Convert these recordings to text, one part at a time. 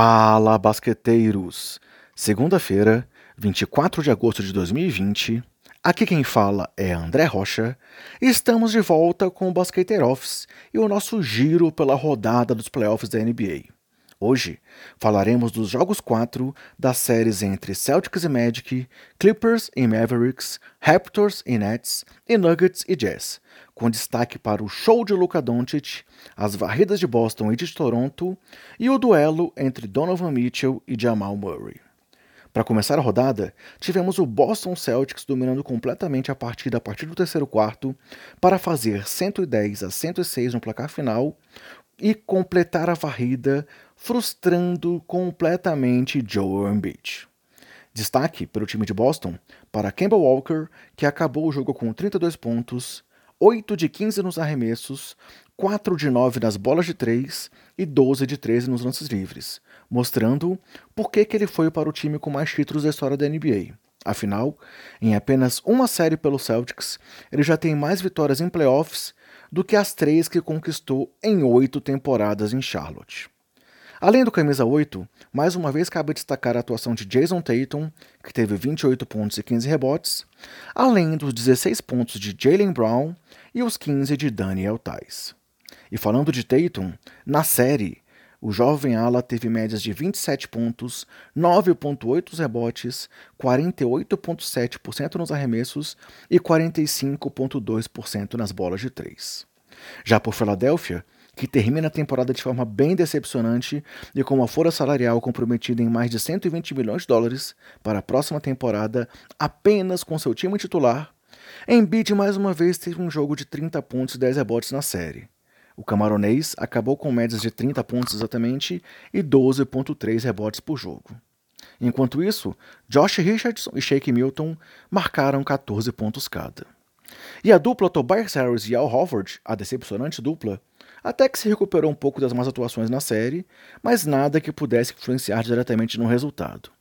Fala, basqueteiros! Segunda-feira, 24 de agosto de 2020. Aqui quem fala é André Rocha. Estamos de volta com o Basqueteiro Office e o nosso giro pela rodada dos playoffs da NBA. Hoje falaremos dos jogos 4 das séries entre Celtics e Magic, Clippers e Mavericks, Raptors e Nets e Nuggets e Jazz, com destaque para o show de Luka Doncic, as varridas de Boston e de Toronto e o duelo entre Donovan Mitchell e Jamal Murray. Para começar a rodada, tivemos o Boston Celtics dominando completamente a partida a partir do terceiro quarto para fazer 110 a 106 no placar final e completar a varrida, frustrando completamente Joel Embiid. Destaque pelo time de Boston para Kemba Walker, que acabou o jogo com 32 pontos, 8 de 15 nos arremessos, 4 de 9 nas bolas de 3 e 12 de 13 nos lances livres, mostrando por que, que ele foi para o time com mais títulos da história da NBA. Afinal, em apenas uma série pelo Celtics, ele já tem mais vitórias em playoffs do que as três que conquistou em oito temporadas em Charlotte. Além do camisa 8, mais uma vez cabe destacar a atuação de Jason Tatum, que teve 28 pontos e 15 rebotes, além dos 16 pontos de Jalen Brown e os 15 de Daniel Tais. E falando de Tatum, na série, o jovem ala teve médias de 27 pontos, 9.8 rebotes, 48.7% nos arremessos e 45.2% nas bolas de três. Já por Filadélfia, que termina a temporada de forma bem decepcionante e com uma folha salarial comprometida em mais de 120 milhões de dólares para a próxima temporada apenas com seu time titular, Embiid mais uma vez teve um jogo de 30 pontos e 10 rebotes na série. O camaronês acabou com médias de 30 pontos exatamente e 12.3 rebotes por jogo. Enquanto isso, Josh Richardson e Shake Milton marcaram 14 pontos cada. E a dupla Tobias Harris e Al Horford, a decepcionante dupla, até que se recuperou um pouco das más atuações na série, mas nada que pudesse influenciar diretamente no resultado.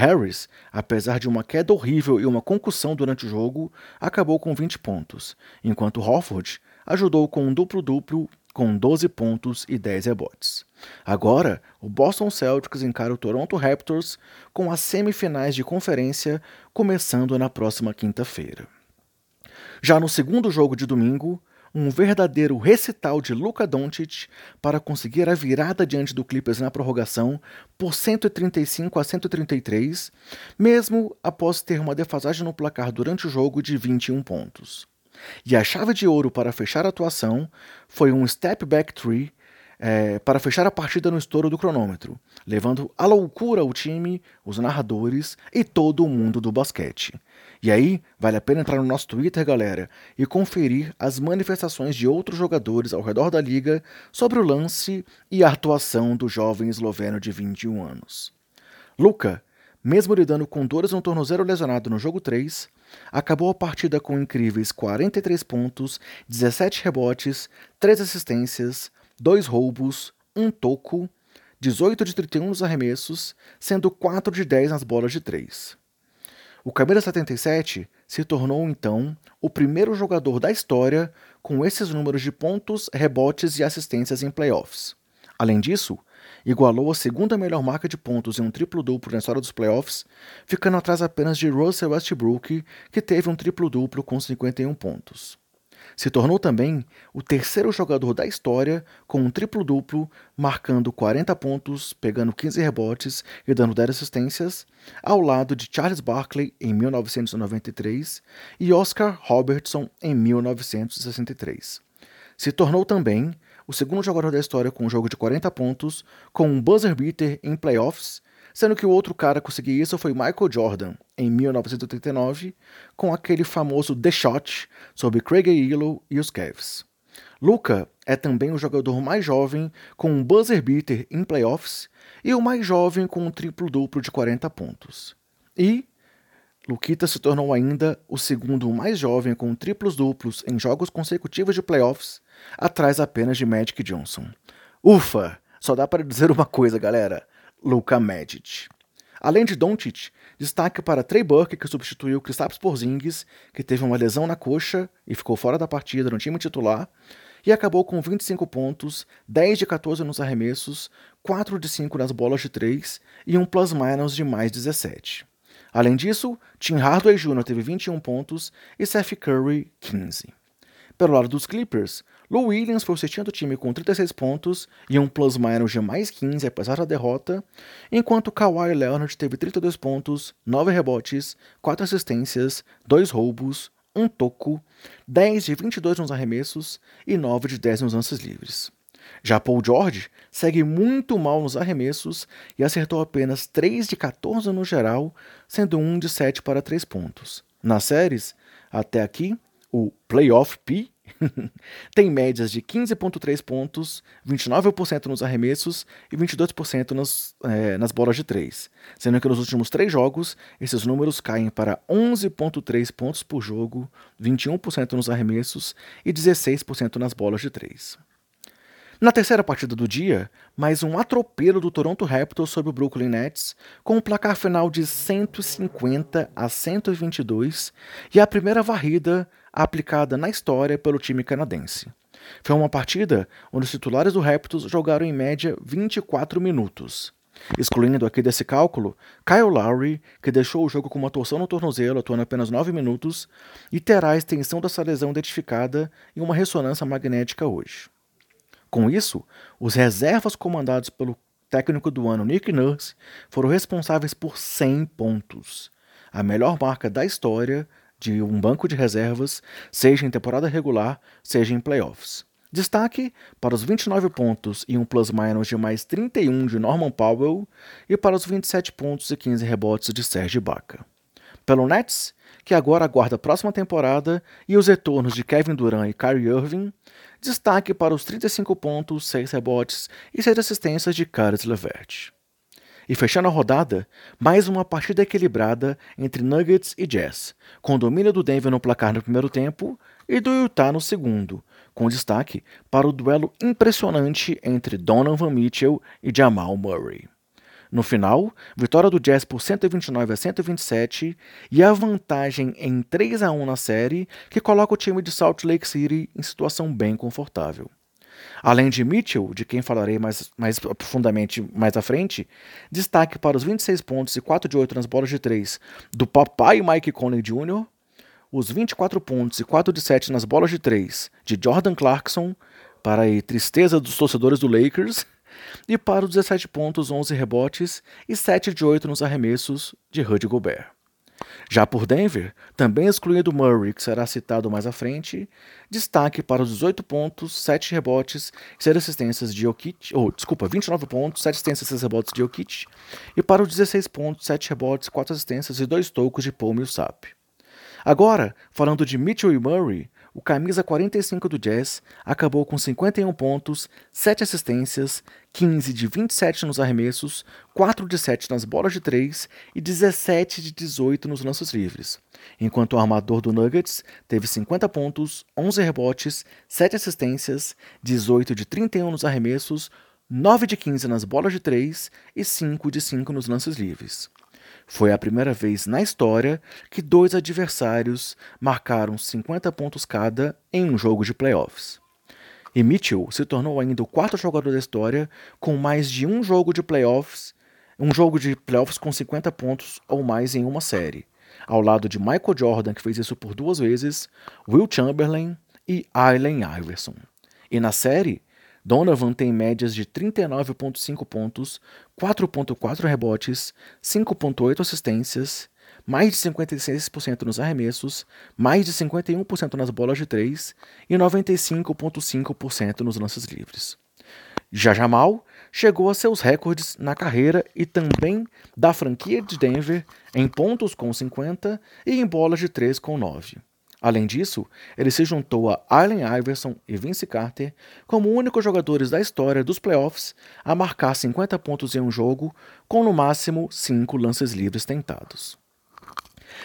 Harris, apesar de uma queda horrível e uma concussão durante o jogo, acabou com 20 pontos, enquanto Hofford ajudou com um duplo-duplo com 12 pontos e 10 rebotes. Agora, o Boston Celtics encara o Toronto Raptors com as semifinais de conferência começando na próxima quinta-feira. Já no segundo jogo de domingo, um verdadeiro recital de Luka Doncic para conseguir a virada diante do Clippers na prorrogação por 135 a 133, mesmo após ter uma defasagem no placar durante o jogo de 21 pontos. E a chave de ouro para fechar a atuação foi um step back three é, para fechar a partida no estouro do cronômetro, levando à loucura o time, os narradores e todo o mundo do basquete. E aí, vale a pena entrar no nosso Twitter, galera, e conferir as manifestações de outros jogadores ao redor da liga sobre o lance e a atuação do jovem esloveno de 21 anos. Luca, mesmo lidando com dores no tornozelo lesionado no jogo 3, acabou a partida com incríveis 43 pontos, 17 rebotes, 3 assistências, dois roubos, um toco, 18 de 31 nos arremessos, sendo 4 de 10 nas bolas de 3. O Camisa 77 se tornou então o primeiro jogador da história com esses números de pontos, rebotes e assistências em playoffs. Além disso, igualou a segunda melhor marca de pontos em um triplo-duplo na história dos playoffs, ficando atrás apenas de Russell Westbrook, que teve um triplo-duplo com 51 pontos. Se tornou também o terceiro jogador da história com um triplo-duplo, marcando 40 pontos, pegando 15 rebotes e dando 10 assistências, ao lado de Charles Barkley em 1993 e Oscar Robertson em 1963. Se tornou também o segundo jogador da história com um jogo de 40 pontos, com um buzzer beater em playoffs sendo que o outro cara a conseguir isso foi Michael Jordan, em 1989, com aquele famoso The Shot sobre Craig Elo e os Cavs. Luca é também o jogador mais jovem com um buzzer beater em playoffs e o mais jovem com um triplo-duplo de 40 pontos. E Luquita se tornou ainda o segundo mais jovem com triplos duplos em jogos consecutivos de playoffs, atrás apenas de Magic Johnson. Ufa! Só dá para dizer uma coisa, galera. Luka Magic. Além de Doncic, destaque para Trey Burke, que substituiu Kristaps Porzingis, que teve uma lesão na coxa e ficou fora da partida no time titular, e acabou com 25 pontos, 10 de 14 nos arremessos, 4 de 5 nas bolas de 3 e um plus-minus de mais 17. Além disso, Tim Hardaway Jr. teve 21 pontos e Seth Curry 15. Pelo lado dos Clippers, Lou Williams foi o sextinho do time com 36 pontos e um plus-minus de mais 15 apesar da derrota, enquanto Kawhi Leonard teve 32 pontos, 9 rebotes, 4 assistências, 2 roubos, 1 toco, 10 de 22 nos arremessos e 9 de 10 nos lances livres. Já Paul George segue muito mal nos arremessos e acertou apenas 3 de 14 no geral, sendo 1 de 7 para 3 pontos. Nas séries, até aqui, o Playoff P tem médias de 15,3 pontos, 29% nos arremessos e 22% nas, é, nas bolas de 3, sendo que nos últimos três jogos esses números caem para 11,3 pontos por jogo, 21% nos arremessos e 16% nas bolas de 3. Na terceira partida do dia, mais um atropelo do Toronto Raptors sobre o Brooklyn Nets, com um placar final de 150 a 122 e a primeira varrida aplicada na história pelo time canadense. Foi uma partida onde os titulares do Raptors jogaram em média 24 minutos. Excluindo aqui desse cálculo, Kyle Lowry, que deixou o jogo com uma torção no tornozelo, atuando apenas 9 minutos, e terá a extensão dessa lesão identificada em uma ressonância magnética hoje. Com isso, os reservas comandados pelo técnico do ano Nick Nurse foram responsáveis por 100 pontos, a melhor marca da história de um banco de reservas, seja em temporada regular, seja em playoffs. Destaque para os 29 pontos e um plus-minus de mais 31 de Norman Powell e para os 27 pontos e 15 rebotes de Serge Ibaka. Pelo Nets, que agora aguarda a próxima temporada e os retornos de Kevin Durant e Kyrie Irving, destaque para os 35 pontos, 6 rebotes e 6 assistências de Caris LeVert. E fechando a rodada, mais uma partida equilibrada entre Nuggets e Jazz, com domínio do Denver no placar no primeiro tempo e do Utah no segundo, com destaque para o duelo impressionante entre Donovan Mitchell e Jamal Murray. No final, vitória do Jazz por 129 a 127 e a vantagem em 3 a 1 na série, que coloca o time de Salt Lake City em situação bem confortável. Além de Mitchell, de quem falarei mais, mais profundamente mais à frente, destaque para os 26 pontos e 4 de 8 nas bolas de 3 do papai Mike Conley Jr., os 24 pontos e 4 de 7 nas bolas de 3 de Jordan Clarkson, para a tristeza dos torcedores do Lakers, e para os 17 pontos, 11 rebotes e 7 de 8 nos arremessos de Rudy Gobert. Já por Denver, também excluindo Murray, que será citado mais à frente, destaque para os 18 pontos, 7 rebotes e 7 assistências de Jokic, ou desculpa, 29 pontos, 7 assistências e 6 rebotes de Jokic, e para os 16 pontos, 7 rebotes, 4 assistências e 2 tocos de Paul Millsap. Agora, falando de Mitchell e Murray, o camisa 45 do Jazz acabou com 51 pontos, 7 assistências, 15 de 27 nos arremessos, 4 de 7 nas bolas de 3 e 17 de 18 nos lances livres. Enquanto o armador do Nuggets teve 50 pontos, 11 rebotes, 7 assistências, 18 de 31 nos arremessos, 9 de 15 nas bolas de 3 e 5 de 5 nos lances livres. Foi a primeira vez na história que dois adversários marcaram 50 pontos cada em um jogo de playoffs. E Mitchell se tornou ainda o quarto jogador da história com mais de um jogo de playoffs, um jogo de playoffs com 50 pontos ou mais em uma série, ao lado de Michael Jordan, que fez isso por duas vezes, Will Chamberlain e Allen Iverson. E na série, Donovan tem médias de 39,5 pontos, 4,4 rebotes, 5,8 assistências, mais de 56% nos arremessos, mais de 51% nas bolas de 3 e 95,5% nos lances livres. Já Jamal chegou a seus recordes na carreira e também da franquia de Denver em pontos com 50 e em bolas de 3 com 9. Além disso, ele se juntou a Allen Iverson e Vince Carter como únicos jogadores da história dos playoffs a marcar 50 pontos em um jogo, com no máximo 5 lances livres tentados.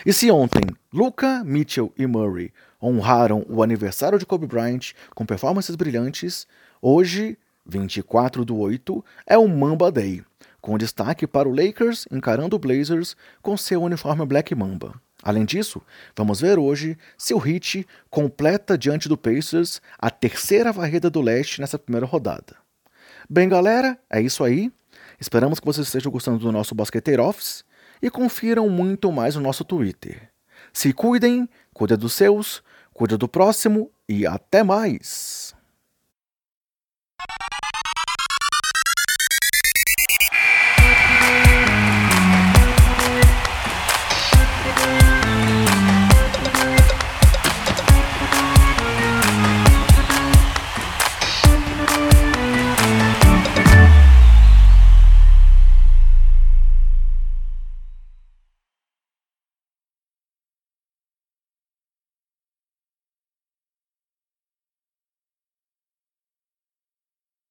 E se ontem Luca, Mitchell e Murray honraram o aniversário de Kobe Bryant com performances brilhantes, hoje, 24 do 8, é o Mamba Day, com destaque para o Lakers encarando o Blazers com seu uniforme Black Mamba. Além disso, vamos ver hoje se o Heat completa diante do Pacers a terceira varrida do leste nessa primeira rodada. Bem, galera, é isso aí. Esperamos que vocês estejam gostando do nosso Basqueteiro Office e confiram muito mais no nosso Twitter. Se cuidem, cuidem dos seus, cuidem do próximo e até mais!